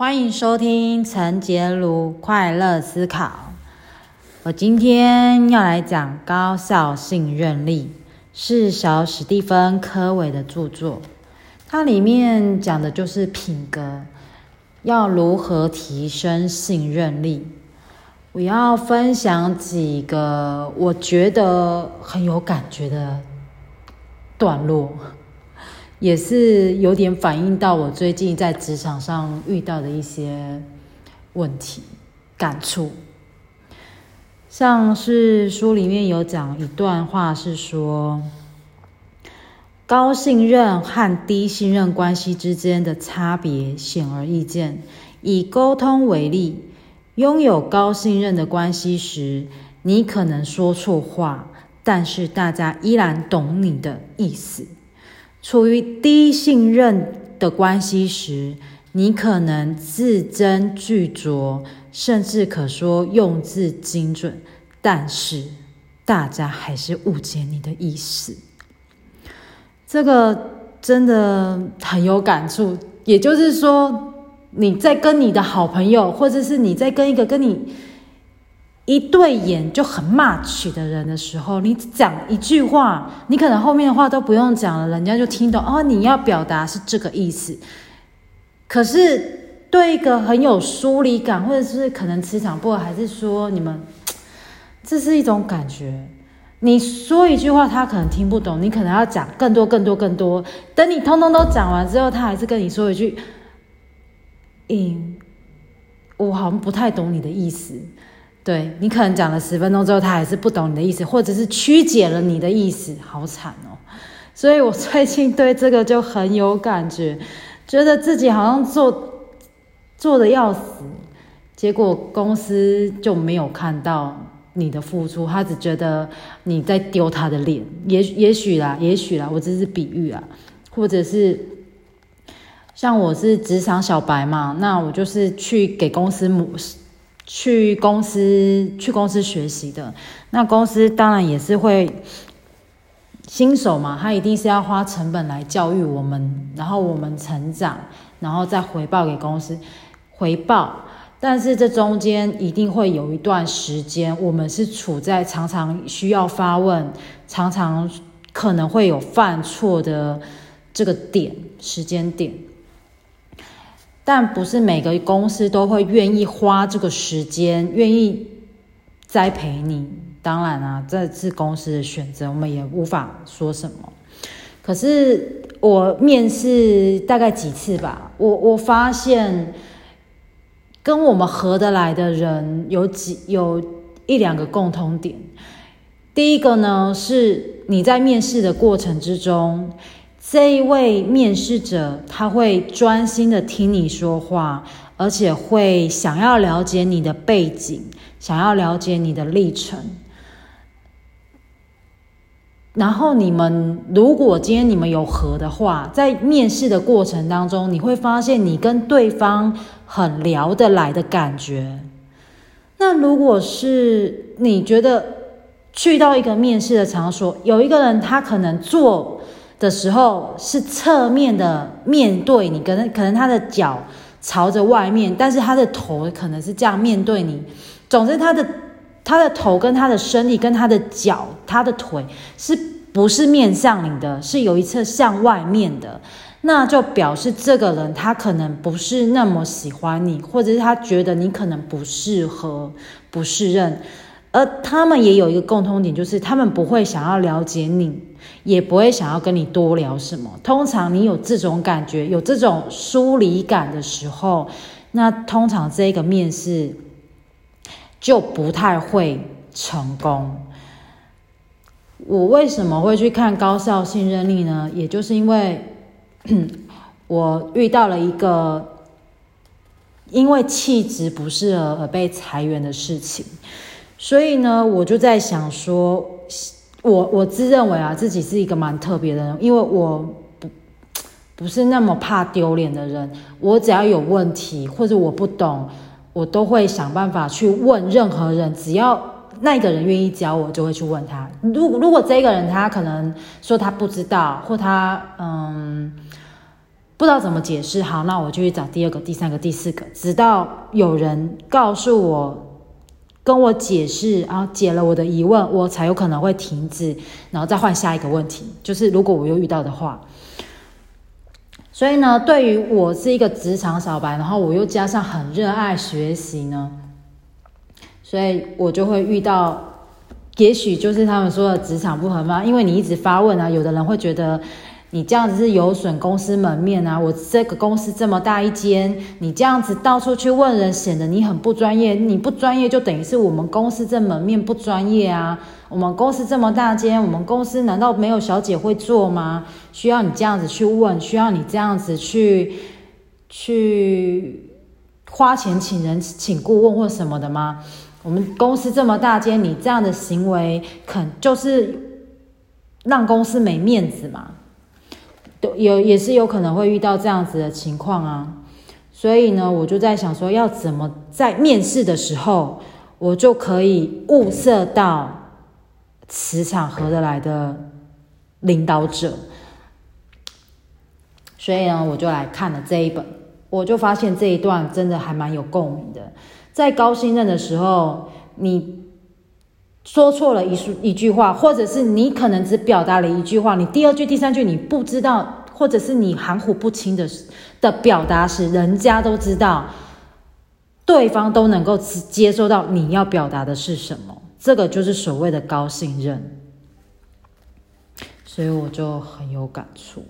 欢迎收听陈杰如快乐思考。我今天要来讲高效信任力，是小史蒂芬科维的著作。它里面讲的就是品格，要如何提升信任力。我要分享几个我觉得很有感觉的段落。也是有点反映到我最近在职场上遇到的一些问题感触，像是书里面有讲一段话，是说高信任和低信任关系之间的差别显而易见。以沟通为例，拥有高信任的关系时，你可能说错话，但是大家依然懂你的意思。处于低信任的关系时，你可能字斟句酌，甚至可说用字精准，但是大家还是误解你的意思。这个真的很有感触。也就是说，你在跟你的好朋友，或者是你在跟一个跟你。一对眼就很 match 的人的时候，你讲一句话，你可能后面的话都不用讲了，人家就听懂哦。你要表达是这个意思。可是对一个很有疏离感，或者是可能磁场不好，还是说你们这是一种感觉。你说一句话，他可能听不懂，你可能要讲更多、更多、更多。等你通通都讲完之后，他还是跟你说一句：“嗯，我好像不太懂你的意思。”对你可能讲了十分钟之后，他还是不懂你的意思，或者是曲解了你的意思，好惨哦！所以我最近对这个就很有感觉，觉得自己好像做做的要死，结果公司就没有看到你的付出，他只觉得你在丢他的脸。也也许啦，也许啦，我只是比喻啊，或者是像我是职场小白嘛，那我就是去给公司母。去公司去公司学习的，那公司当然也是会新手嘛，他一定是要花成本来教育我们，然后我们成长，然后再回报给公司回报。但是这中间一定会有一段时间，我们是处在常常需要发问，常常可能会有犯错的这个点时间点。但不是每个公司都会愿意花这个时间，愿意栽培你。当然啊，这是公司的选择，我们也无法说什么。可是我面试大概几次吧，我我发现跟我们合得来的人有几有一两个共通点。第一个呢，是你在面试的过程之中。这一位面试者，他会专心的听你说话，而且会想要了解你的背景，想要了解你的历程。然后你们如果今天你们有合的话，在面试的过程当中，你会发现你跟对方很聊得来的感觉。那如果是你觉得去到一个面试的场所，有一个人他可能做。的时候是侧面的面对你，可能可能他的脚朝着外面，但是他的头可能是这样面对你。总之，他的他的头跟他的身体跟他的脚、他的腿是不是面向你的？是有一侧向外面的，那就表示这个人他可能不是那么喜欢你，或者是他觉得你可能不适合、不适任。而他们也有一个共通点，就是他们不会想要了解你，也不会想要跟你多聊什么。通常你有这种感觉，有这种疏离感的时候，那通常这个面试就不太会成功。我为什么会去看高效信任力呢？也就是因为我遇到了一个因为气质不适合而被裁员的事情。所以呢，我就在想说，我我自认为啊，自己是一个蛮特别的人，因为我不不是那么怕丢脸的人。我只要有问题或者我不懂，我都会想办法去问任何人，只要那个人愿意教我，就会去问他。如如果这个人他可能说他不知道，或他嗯不知道怎么解释。好，那我就去找第二个、第三个、第四个，直到有人告诉我，跟我解释，然后解了我的疑问，我才有可能会停止，然后再换下一个问题。就是如果我又遇到的话，所以呢，对于我是一个职场小白，然后我又加上很热爱学习呢，所以我就会遇到。也许就是他们说的职场不合吗？因为你一直发问啊，有的人会觉得你这样子是有损公司门面啊。我这个公司这么大一间，你这样子到处去问人，显得你很不专业。你不专业就等于是我们公司这门面不专业啊。我们公司这么大间，我们公司难道没有小姐会做吗？需要你这样子去问，需要你这样子去去花钱请人请顾问或什么的吗？我们公司这么大间，你这样的行为，肯就是让公司没面子嘛？都有也是有可能会遇到这样子的情况啊。所以呢，我就在想说，要怎么在面试的时候，我就可以物色到磁场合得来的领导者。所以呢，我就来看了这一本，我就发现这一段真的还蛮有共鸣的。在高薪任的时候，你说错了一句一句话，或者是你可能只表达了一句话，你第二句、第三句你不知道，或者是你含糊不清的的表达时，人家都知道，对方都能够接收到你要表达的是什么，这个就是所谓的高信任。所以我就很有感触。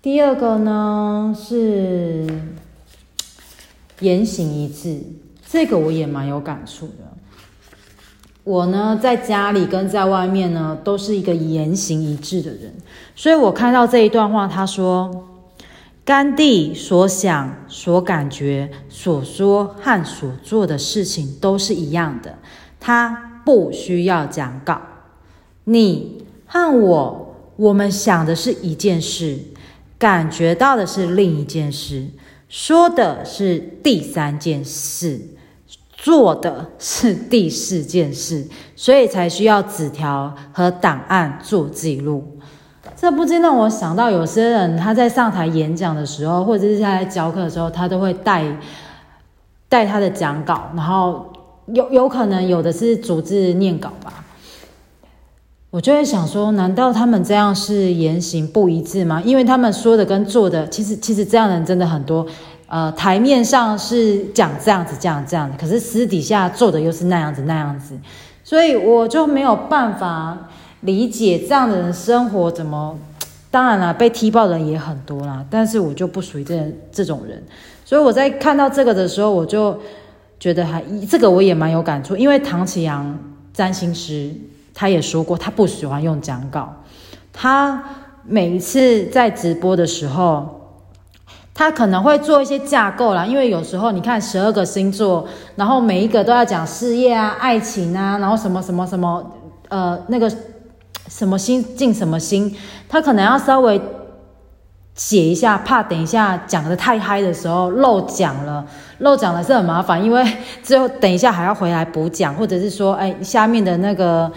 第二个呢是言行一致，这个我也蛮有感触的。我呢在家里跟在外面呢都是一个言行一致的人，所以我看到这一段话，他说：“甘地所想、所感觉、所说和所做的事情都是一样的，他不需要讲稿。你和我，我们想的是一件事。”感觉到的是另一件事，说的是第三件事，做的是第四件事，所以才需要纸条和档案做记录。这不禁让我想到，有些人他在上台演讲的时候，或者是他在教课的时候，他都会带带他的讲稿，然后有有可能有的是组织念稿吧。我就会想说，难道他们这样是言行不一致吗？因为他们说的跟做的，其实其实这样的人真的很多。呃，台面上是讲这样子、这样、这样子，可是私底下做的又是那样子、那样子。所以我就没有办法理解这样的人生活怎么。当然了，被踢爆的人也很多啦，但是我就不属于这这种人。所以我在看到这个的时候，我就觉得还这个我也蛮有感触，因为唐启阳占星师。他也说过，他不喜欢用讲稿。他每一次在直播的时候，他可能会做一些架构啦。因为有时候你看十二个星座，然后每一个都要讲事业啊、爱情啊，然后什么什么什么，呃，那个什么星进什么星，他可能要稍微写一下，怕等一下讲的太嗨的时候漏讲了。漏讲了是很麻烦，因为之后等一下还要回来补讲，或者是说，哎，下面的那个。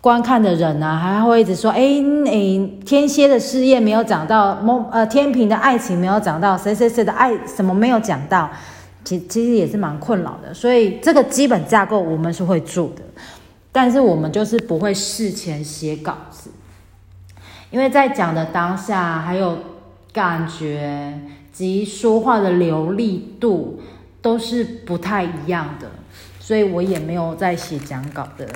观看的人呢，还会一直说：“哎，哎，天蝎的事业没有讲到，某呃天平的爱情没有讲到，谁谁谁的爱什么没有讲到，其其实也是蛮困扰的。所以这个基本架构我们是会做的，但是我们就是不会事前写稿子，因为在讲的当下还有感觉及说话的流利度都是不太一样的，所以我也没有在写讲稿的。”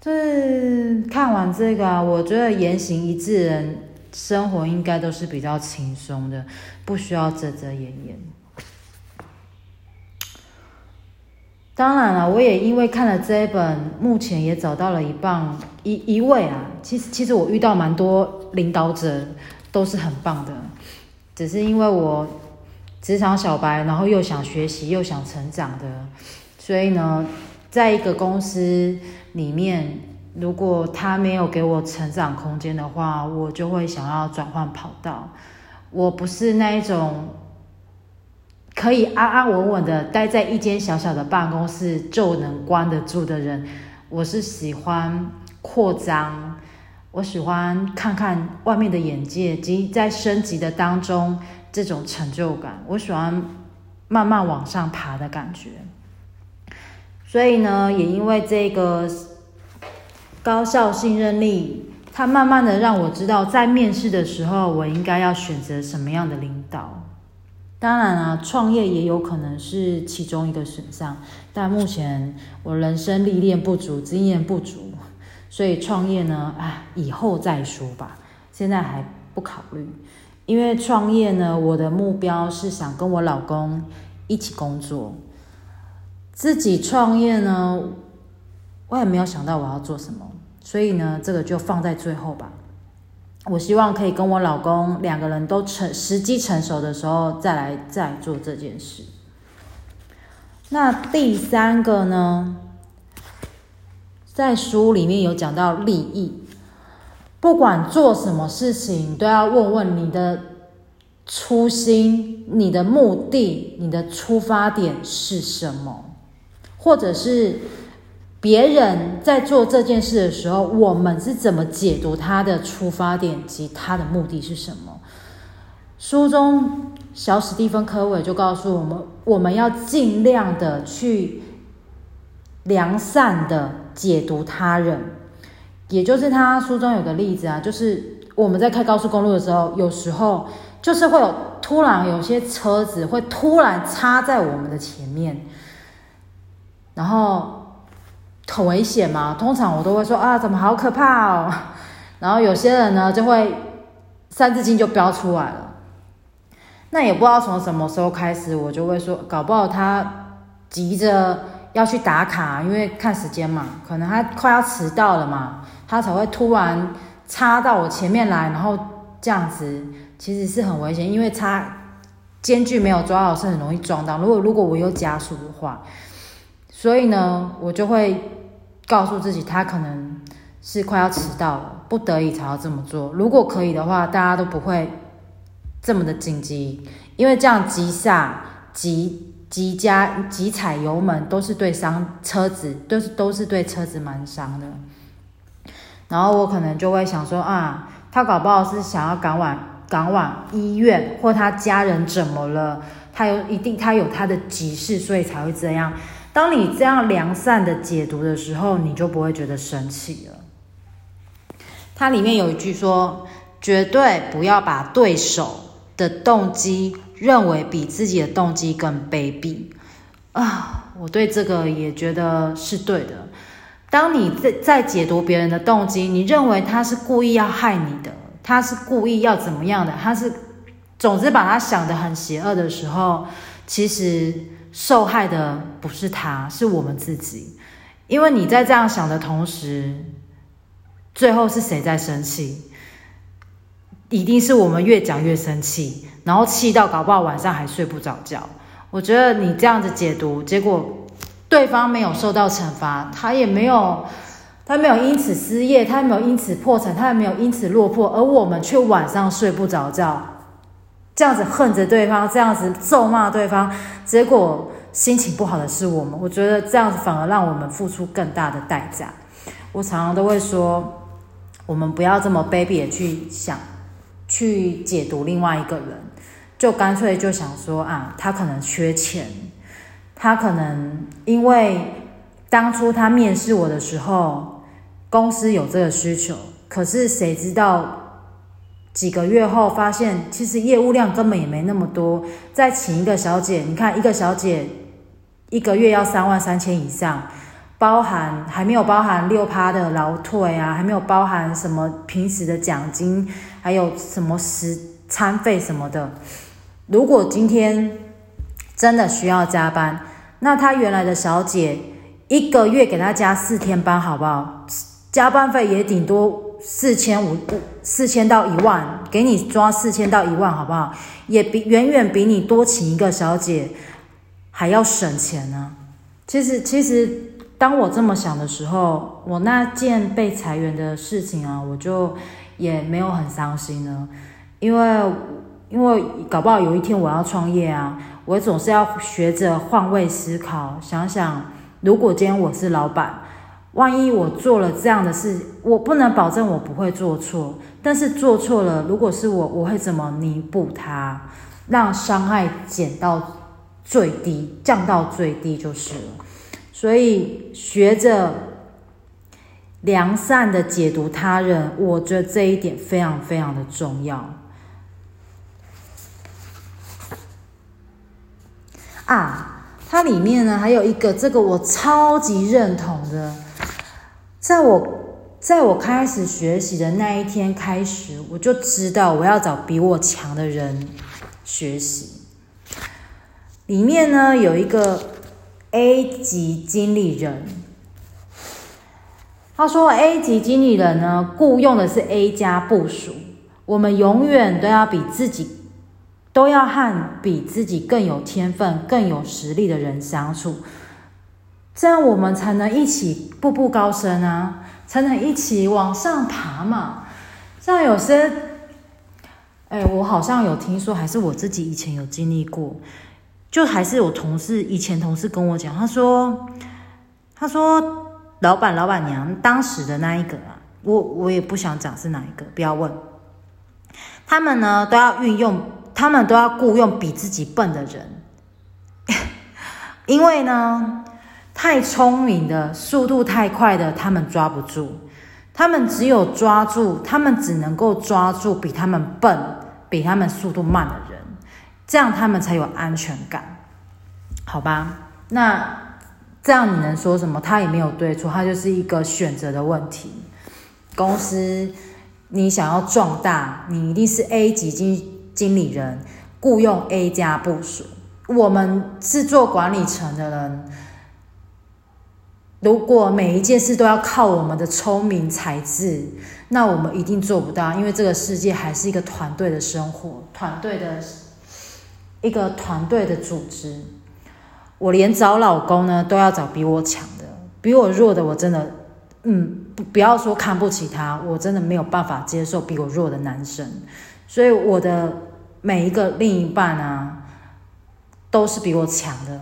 就是看完这个啊，我觉得言行一致人生活应该都是比较轻松的，不需要遮遮掩掩。当然了，我也因为看了这一本，目前也找到了一棒一一位啊。其实其实我遇到蛮多领导者都是很棒的，只是因为我职场小白，然后又想学习又想成长的，所以呢，在一个公司。里面，如果他没有给我成长空间的话，我就会想要转换跑道。我不是那一种可以安安稳稳的待在一间小小的办公室就能关得住的人。我是喜欢扩张，我喜欢看看外面的眼界及在升级的当中这种成就感，我喜欢慢慢往上爬的感觉。所以呢，也因为这个高效信任力，它慢慢的让我知道，在面试的时候，我应该要选择什么样的领导。当然啊，创业也有可能是其中一个选项，但目前我人生历练不足，经验不足，所以创业呢，哎，以后再说吧，现在还不考虑。因为创业呢，我的目标是想跟我老公一起工作，自己创业呢，我也没有想到我要做什么，所以呢，这个就放在最后吧。我希望可以跟我老公两个人都成时机成熟的时候再来再做这件事。那第三个呢，在书里面有讲到利益，不管做什么事情都要问问你的初心、你的目的、你的出发点是什么，或者是。别人在做这件事的时候，我们是怎么解读他的出发点及他的目的是什么？书中小史蒂芬·科维就告诉我们，我们要尽量的去良善的解读他人。也就是他书中有个例子啊，就是我们在开高速公路的时候，有时候就是会有突然有些车子会突然插在我们的前面，然后。很危险嘛？通常我都会说啊，怎么好可怕哦。然后有些人呢，就会三字经就飙出来了。那也不知道从什么时候开始，我就会说，搞不好他急着要去打卡，因为看时间嘛，可能他快要迟到了嘛，他才会突然插到我前面来，然后这样子其实是很危险，因为插间距没有抓好是很容易撞到。如果如果我又加速的话，所以呢，我就会。告诉自己，他可能是快要迟到了，不得已才要这么做。如果可以的话，大家都不会这么的紧急，因为这样急刹、急急加、急踩油门，都是对伤车子，都是都是对车子蛮伤的。然后我可能就会想说啊，他搞不好是想要赶往赶往医院，或他家人怎么了？他有一定他有他的急事，所以才会这样。当你这样良善的解读的时候，你就不会觉得生气了。它里面有一句说：“绝对不要把对手的动机认为比自己的动机更卑鄙。”啊，我对这个也觉得是对的。当你在在解读别人的动机，你认为他是故意要害你的，他是故意要怎么样的，他是总之把他想的很邪恶的时候，其实。受害的不是他，是我们自己。因为你在这样想的同时，最后是谁在生气？一定是我们越讲越生气，然后气到搞不好晚上还睡不着觉。我觉得你这样子解读，结果对方没有受到惩罚，他也没有，他没有因此失业，他也没有因此破产，他也没有因此落魄，而我们却晚上睡不着觉。这样子恨着对方，这样子咒骂对方，结果心情不好的是我们。我觉得这样子反而让我们付出更大的代价。我常常都会说，我们不要这么卑鄙的去想，去解读另外一个人，就干脆就想说啊，他可能缺钱，他可能因为当初他面试我的时候，公司有这个需求，可是谁知道？几个月后发现，其实业务量根本也没那么多。再请一个小姐，你看一个小姐一个月要三万三千以上，包含还没有包含六趴的劳退啊，还没有包含什么平时的奖金，还有什么食餐费什么的。如果今天真的需要加班，那他原来的小姐一个月给他加四天班，好不好？加班费也顶多。四千五四千到一万，给你抓四千到一万，好不好？也比远远比你多请一个小姐还要省钱呢。其实，其实当我这么想的时候，我那件被裁员的事情啊，我就也没有很伤心呢。因为，因为搞不好有一天我要创业啊，我总是要学着换位思考，想想如果今天我是老板。万一我做了这样的事，我不能保证我不会做错，但是做错了，如果是我，我会怎么弥补它，让伤害减到最低，降到最低就是了。所以学着良善的解读他人，我觉得这一点非常非常的重要。啊，它里面呢还有一个，这个我超级认同的。在我在我开始学习的那一天开始，我就知道我要找比我强的人学习。里面呢有一个 A 级经理人，他说 A 级经理人呢雇佣的是 A 加部署，我们永远都要比自己都要和比自己更有天分、更有实力的人相处。这样我们才能一起步步高升啊，才能一起往上爬嘛。像有些，哎，我好像有听说，还是我自己以前有经历过，就还是我同事以前同事跟我讲，他说，他说老板老板娘当时的那一个啊，我我也不想讲是哪一个，不要问。他们呢都要运用，他们都要雇佣比自己笨的人，因为呢。太聪明的，速度太快的，他们抓不住。他们只有抓住，他们只能够抓住比他们笨、比他们速度慢的人，这样他们才有安全感，好吧？那这样你能说什么？他也没有对错，他就是一个选择的问题。公司你想要壮大，你一定是 A 级经经理人，雇佣 A 加部署。我们是做管理层的人。如果每一件事都要靠我们的聪明才智，那我们一定做不到。因为这个世界还是一个团队的生活，团队的一个团队的组织。我连找老公呢，都要找比我强的，比我弱的，我真的，嗯，不不要说看不起他，我真的没有办法接受比我弱的男生。所以我的每一个另一半啊，都是比我强的。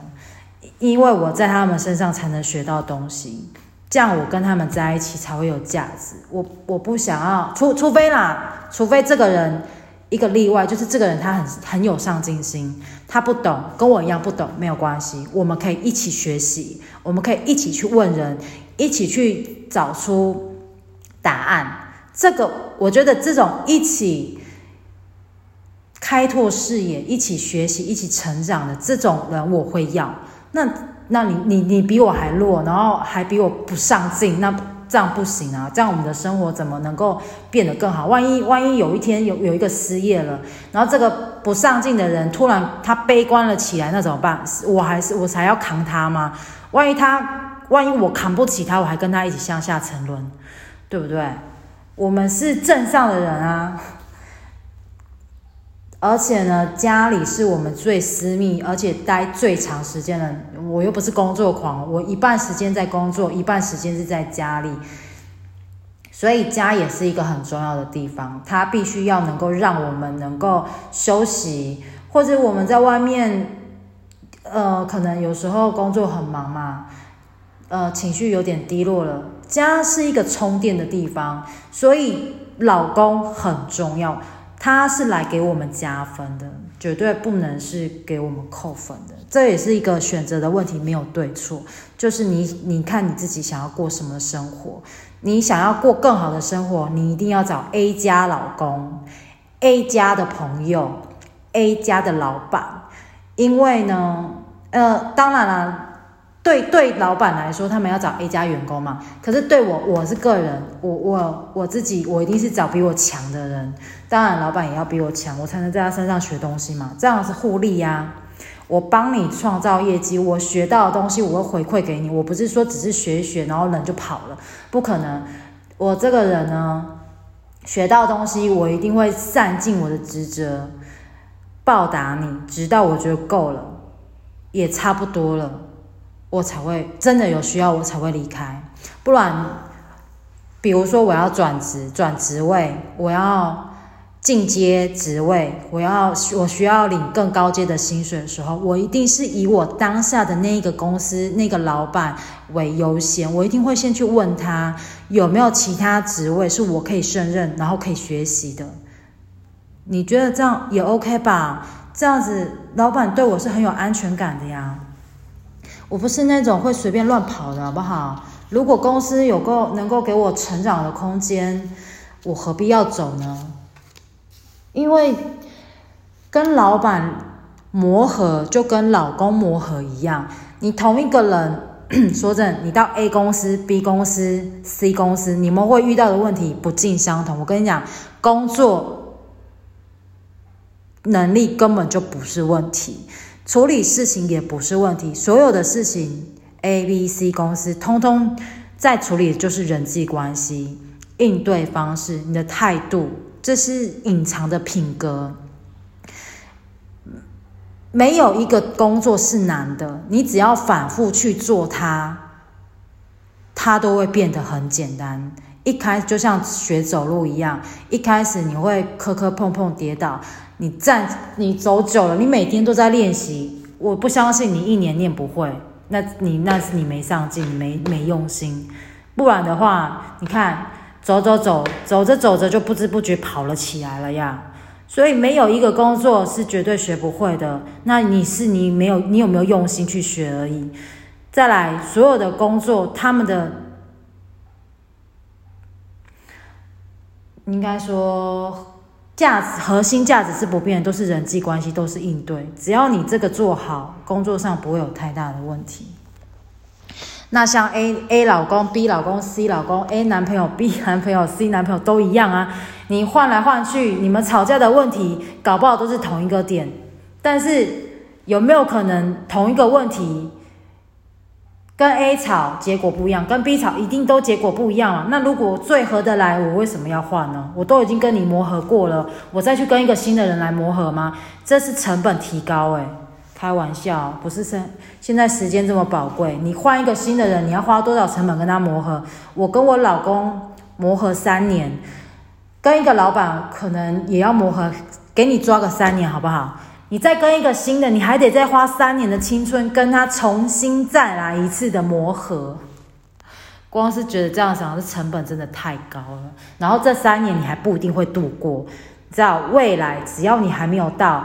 因为我在他们身上才能学到东西，这样我跟他们在一起才会有价值。我我不想要，除除非啦，除非这个人一个例外，就是这个人他很很有上进心，他不懂，跟我一样不懂，没有关系，我们可以一起学习，我们可以一起去问人，一起去找出答案。这个我觉得这种一起开拓视野、一起学习、一起成长的这种人，我会要。那，那你你你比我还弱，然后还比我不上进，那这样不行啊！这样我们的生活怎么能够变得更好？万一万一有一天有有一个失业了，然后这个不上进的人突然他悲观了起来，那怎么办？我还是我才要扛他吗？万一他万一我扛不起他，我还跟他一起向下沉沦，对不对？我们是镇上的人啊。而且呢，家里是我们最私密，而且待最长时间的。我又不是工作狂，我一半时间在工作，一半时间是在家里，所以家也是一个很重要的地方。它必须要能够让我们能够休息，或者我们在外面，呃，可能有时候工作很忙嘛，呃，情绪有点低落了，家是一个充电的地方，所以老公很重要。他是来给我们加分的，绝对不能是给我们扣分的。这也是一个选择的问题，没有对错，就是你你看你自己想要过什么生活，你想要过更好的生活，你一定要找 A 加老公，A 加的朋友，A 加的老板，因为呢，呃，当然了。对对，老板来说，他们要找 A 加员工嘛。可是对我，我是个人，我我我自己，我一定是找比我强的人。当然，老板也要比我强，我才能在他身上学东西嘛。这样是互利呀。我帮你创造业绩，我学到的东西我会回馈给你。我不是说只是学一学，然后人就跑了，不可能。我这个人呢，学到东西，我一定会善尽我的职责，报答你，直到我觉得够了，也差不多了。我才会真的有需要，我才会离开。不然，比如说我要转职、转职位，我要进阶职位，我要我需要领更高阶的薪水的时候，我一定是以我当下的那一个公司那个老板为优先，我一定会先去问他有没有其他职位是我可以胜任，然后可以学习的。你觉得这样也 OK 吧？这样子老板对我是很有安全感的呀。我不是那种会随便乱跑的，好不好？如果公司有够能够给我成长的空间，我何必要走呢？因为跟老板磨合就跟老公磨合一样，你同一个人，说真，你到 A 公司、B 公司、C 公司，你们会遇到的问题不尽相同。我跟你讲，工作能力根本就不是问题。处理事情也不是问题，所有的事情，A、B、C 公司通通在处理的就是人际关系、应对方式、你的态度，这是隐藏的品格。没有一个工作是难的，你只要反复去做它，它都会变得很简单。一开就像学走路一样，一开始你会磕磕碰碰跌倒。你站，你走久了，你每天都在练习。我不相信你一年练不会，那你那是你没上进，没没用心。不然的话，你看走走走，走着走着就不知不觉跑了起来了呀。所以没有一个工作是绝对学不会的。那你是你没有，你有没有用心去学而已。再来，所有的工作，他们的应该说。价值核心价值是不变，都是人际关系，都是应对。只要你这个做好，工作上不会有太大的问题。那像 A A 老公、B 老公、C 老公、A 男朋友、B 男朋友、C 男朋友都一样啊。你换来换去，你们吵架的问题，搞不好都是同一个点。但是有没有可能同一个问题？跟 A 吵结果不一样，跟 B 吵一定都结果不一样啊。那如果最合得来，我为什么要换呢？我都已经跟你磨合过了，我再去跟一个新的人来磨合吗？这是成本提高诶，开玩笑，不是现现在时间这么宝贵，你换一个新的人，你要花多少成本跟他磨合？我跟我老公磨合三年，跟一个老板可能也要磨合，给你抓个三年好不好？你再跟一个新的，你还得再花三年的青春跟他重新再来一次的磨合。光是觉得这样想，这成本真的太高了。然后这三年你还不一定会度过，你知道未来只要你还没有到，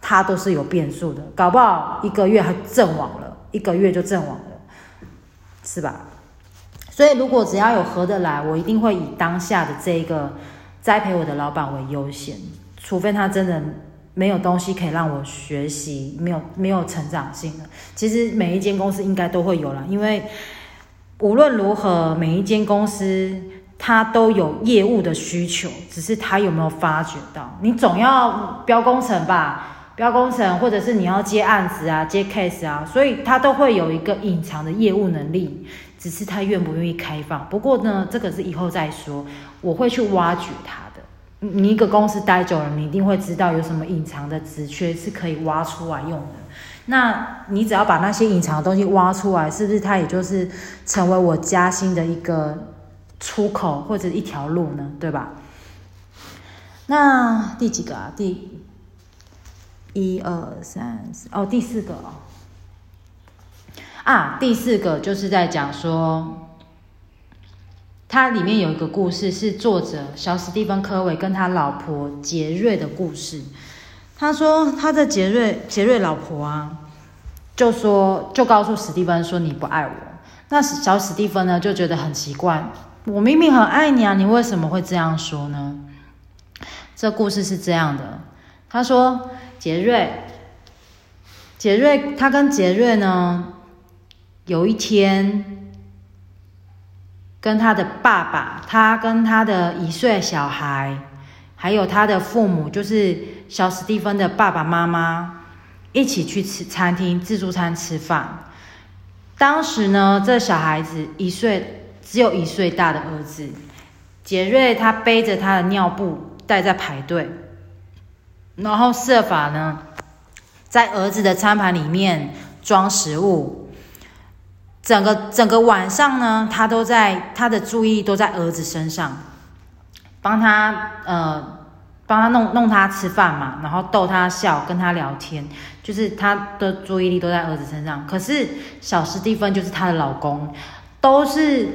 它都是有变数的。搞不好一个月还阵亡了，一个月就阵亡了，是吧？所以如果只要有合得来，我一定会以当下的这一个栽培我的老板为优先，除非他真的。没有东西可以让我学习，没有没有成长性的。其实每一间公司应该都会有了，因为无论如何，每一间公司它都有业务的需求，只是它有没有发掘到。你总要标工程吧，标工程，或者是你要接案子啊，接 case 啊，所以它都会有一个隐藏的业务能力，只是它愿不愿意开放。不过呢，这个是以后再说，我会去挖掘它。你一个公司待久了，你一定会知道有什么隐藏的职缺是可以挖出来用的。那你只要把那些隐藏的东西挖出来，是不是它也就是成为我加薪的一个出口或者一条路呢？对吧？那第几个啊？第一二三四哦，第四个哦。啊，第四个就是在讲说。它里面有一个故事，是作者小史蒂芬·科维跟他老婆杰瑞的故事。他说，他的杰瑞杰瑞老婆啊，就说就告诉史蒂芬说你不爱我。那小史蒂芬呢就觉得很奇怪，我明明很爱你啊，你为什么会这样说呢？这故事是这样的，他说杰瑞，杰瑞他跟杰瑞呢有一天。跟他的爸爸，他跟他的一岁小孩，还有他的父母，就是小史蒂芬的爸爸妈妈，一起去吃餐厅自助餐吃饭。当时呢，这小孩子一岁，只有一岁大的儿子杰瑞，他背着他的尿布袋在排队，然后设法呢，在儿子的餐盘里面装食物。整个整个晚上呢，他都在他的注意都在儿子身上，帮他呃帮他弄弄他吃饭嘛，然后逗他笑，跟他聊天，就是他的注意力都在儿子身上。可是小史蒂芬就是她的老公，都是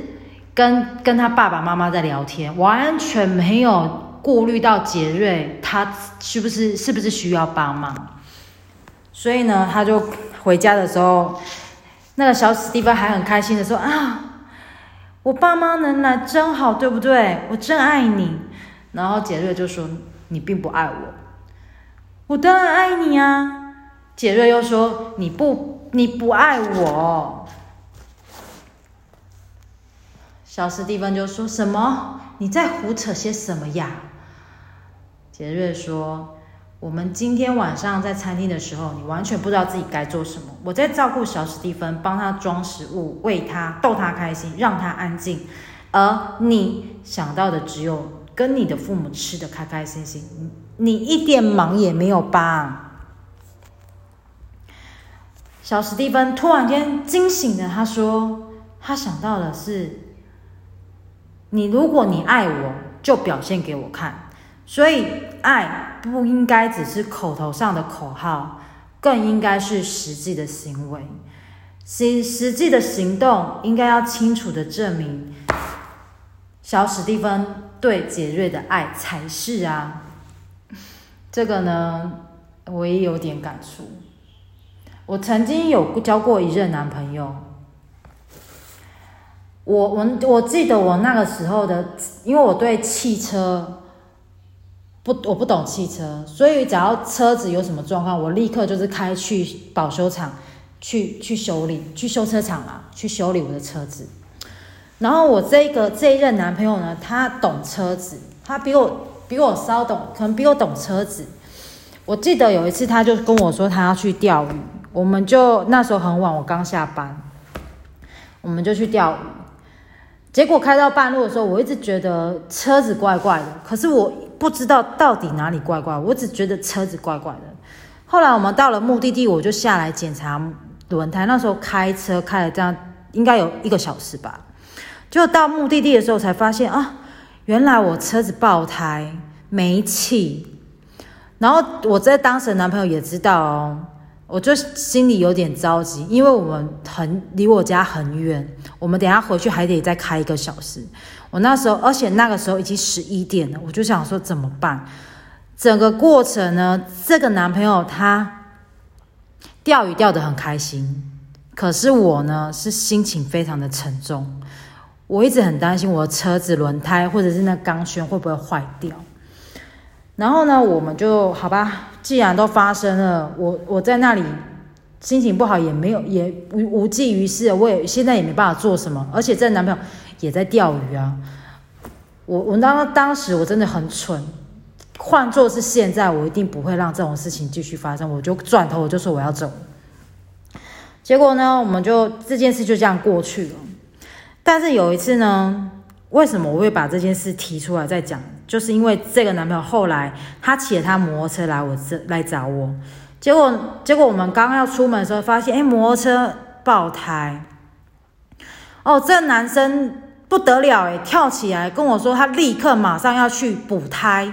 跟跟他爸爸妈妈在聊天，完全没有顾虑到杰瑞他是不是是不是需要帮忙。所以呢，他就回家的时候，那个小史蒂芬还很开心的说啊，我爸妈能来真好，对不对？我真爱你。然后杰瑞就说。你并不爱我，我当然爱你啊！杰瑞又说：“你不，你不爱我。”小史蒂芬就说什么：“你在胡扯些什么呀？”杰瑞说：“我们今天晚上在餐厅的时候，你完全不知道自己该做什么。我在照顾小史蒂芬，帮他装食物，喂他，逗他开心，让他安静，而你想到的只有……”跟你的父母吃的开开心心，你一点忙也没有帮。小史蒂芬突然间惊醒了，他说：“他想到的是，你如果你爱我，就表现给我看。所以爱不应该只是口头上的口号，更应该是实际的行为。实实际的行动应该要清楚的证明。”小史蒂芬对杰瑞的爱才是啊，这个呢，我也有点感触。我曾经有交过一任男朋友，我我我记得我那个时候的，因为我对汽车不我不懂汽车，所以只要车子有什么状况，我立刻就是开去保修厂去去修理，去修车厂啊，去修理我的车子。然后我这个这一任男朋友呢，他懂车子，他比我比我稍懂，可能比我懂车子。我记得有一次，他就跟我说他要去钓鱼，我们就那时候很晚，我刚下班，我们就去钓鱼。结果开到半路的时候，我一直觉得车子怪怪的，可是我不知道到底哪里怪怪，我只觉得车子怪怪的。后来我们到了目的地，我就下来检查轮胎。那时候开车开了这样，应该有一个小时吧。就到目的地的时候，才发现啊，原来我车子爆胎没气。然后我在当时的男朋友也知道哦，我就心里有点着急，因为我们很离我家很远，我们等下回去还得再开一个小时。我那时候，而且那个时候已经十一点了，我就想说怎么办？整个过程呢，这个男朋友他钓鱼钓得很开心，可是我呢是心情非常的沉重。我一直很担心我的车子轮胎或者是那钢圈会不会坏掉。然后呢，我们就好吧，既然都发生了，我我在那里心情不好也没有也无无济于事，我也现在也没办法做什么。而且这男朋友也在钓鱼啊，我我当当时我真的很蠢，换做是现在，我一定不会让这种事情继续发生，我就转头我就说我要走。结果呢，我们就这件事就这样过去了。但是有一次呢，为什么我会把这件事提出来再讲？就是因为这个男朋友后来他骑着他摩托车来我这来找我，结果结果我们刚要出门的时候，发现哎摩托车爆胎。哦，这男生不得了哎，跳起来跟我说他立刻马上要去补胎，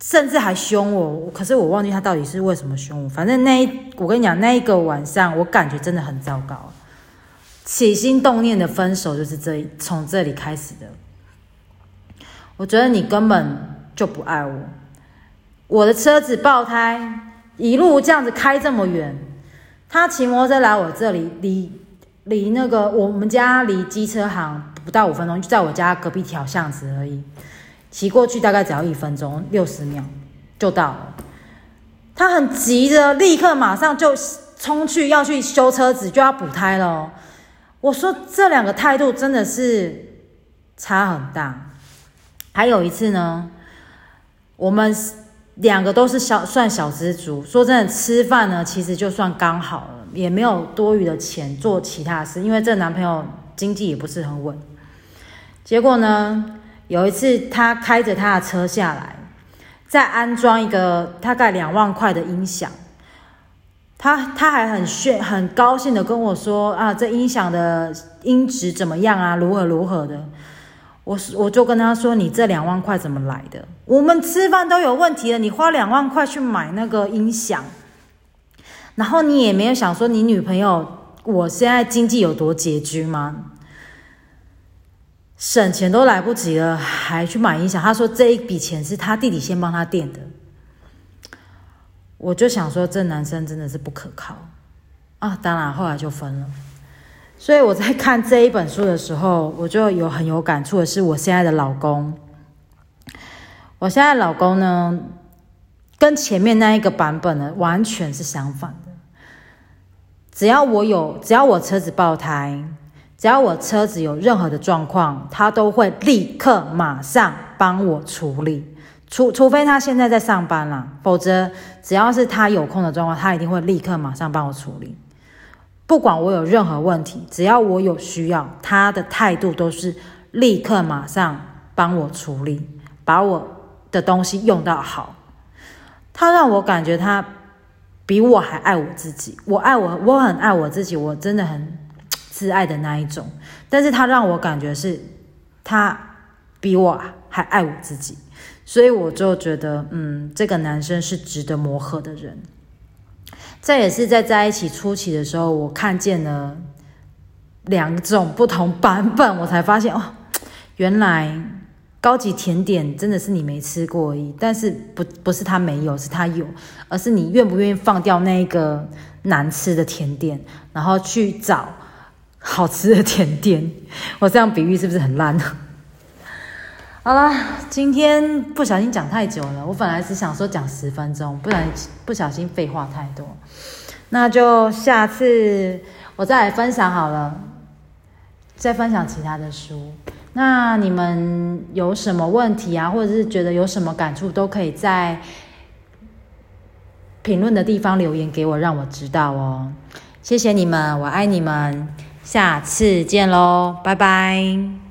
甚至还凶我。可是我忘记他到底是为什么凶我。反正那一我跟你讲，那一个晚上我感觉真的很糟糕。起心动念的分手就是这从这里开始的。我觉得你根本就不爱我。我的车子爆胎，一路这样子开这么远，他骑摩托车来我这里，离离那个我们家离机车行不到五分钟，就在我家隔壁条巷子而已。骑过去大概只要一分钟，六十秒就到了。他很急着，立刻马上就冲去要去修车子，就要补胎了。我说这两个态度真的是差很大。还有一次呢，我们两个都是小算小资族，说真的，吃饭呢其实就算刚好，也没有多余的钱做其他事，因为这男朋友经济也不是很稳。结果呢，有一次他开着他的车下来，再安装一个大概两万块的音响。他他还很炫很高兴的跟我说啊，这音响的音质怎么样啊？如何如何的？我我就跟他说：“你这两万块怎么来的？我们吃饭都有问题了，你花两万块去买那个音响，然后你也没有想说你女朋友我现在经济有多拮据吗？省钱都来不及了，还去买音响。他说这一笔钱是他弟弟先帮他垫的。我就想说，这男生真的是不可靠啊！当然后来就分了。”所以我在看这一本书的时候，我就有很有感触的是，我现在的老公，我现在老公呢，跟前面那一个版本呢，完全是相反。只要我有，只要我车子爆胎，只要我车子有任何的状况，他都会立刻马上帮我处理。除除非他现在在上班啦，否则只要是他有空的状况，他一定会立刻马上帮我处理。不管我有任何问题，只要我有需要，他的态度都是立刻马上帮我处理，把我的东西用到好。他让我感觉他比我还爱我自己，我爱我，我很爱我自己，我真的很自爱的那一种。但是他让我感觉是他比我还爱我自己，所以我就觉得，嗯，这个男生是值得磨合的人。这也是在在一起初期的时候，我看见了两种不同版本，我才发现哦，原来高级甜点真的是你没吃过而已。但是不不是他没有，是他有，而是你愿不愿意放掉那个难吃的甜点，然后去找好吃的甜点。我这样比喻是不是很烂？好了，今天不小心讲太久了。我本来只想说讲十分钟，不然不小心废话太多。那就下次我再来分享好了，再分享其他的书。那你们有什么问题啊，或者是觉得有什么感触，都可以在评论的地方留言给我，让我知道哦。谢谢你们，我爱你们，下次见喽，拜拜。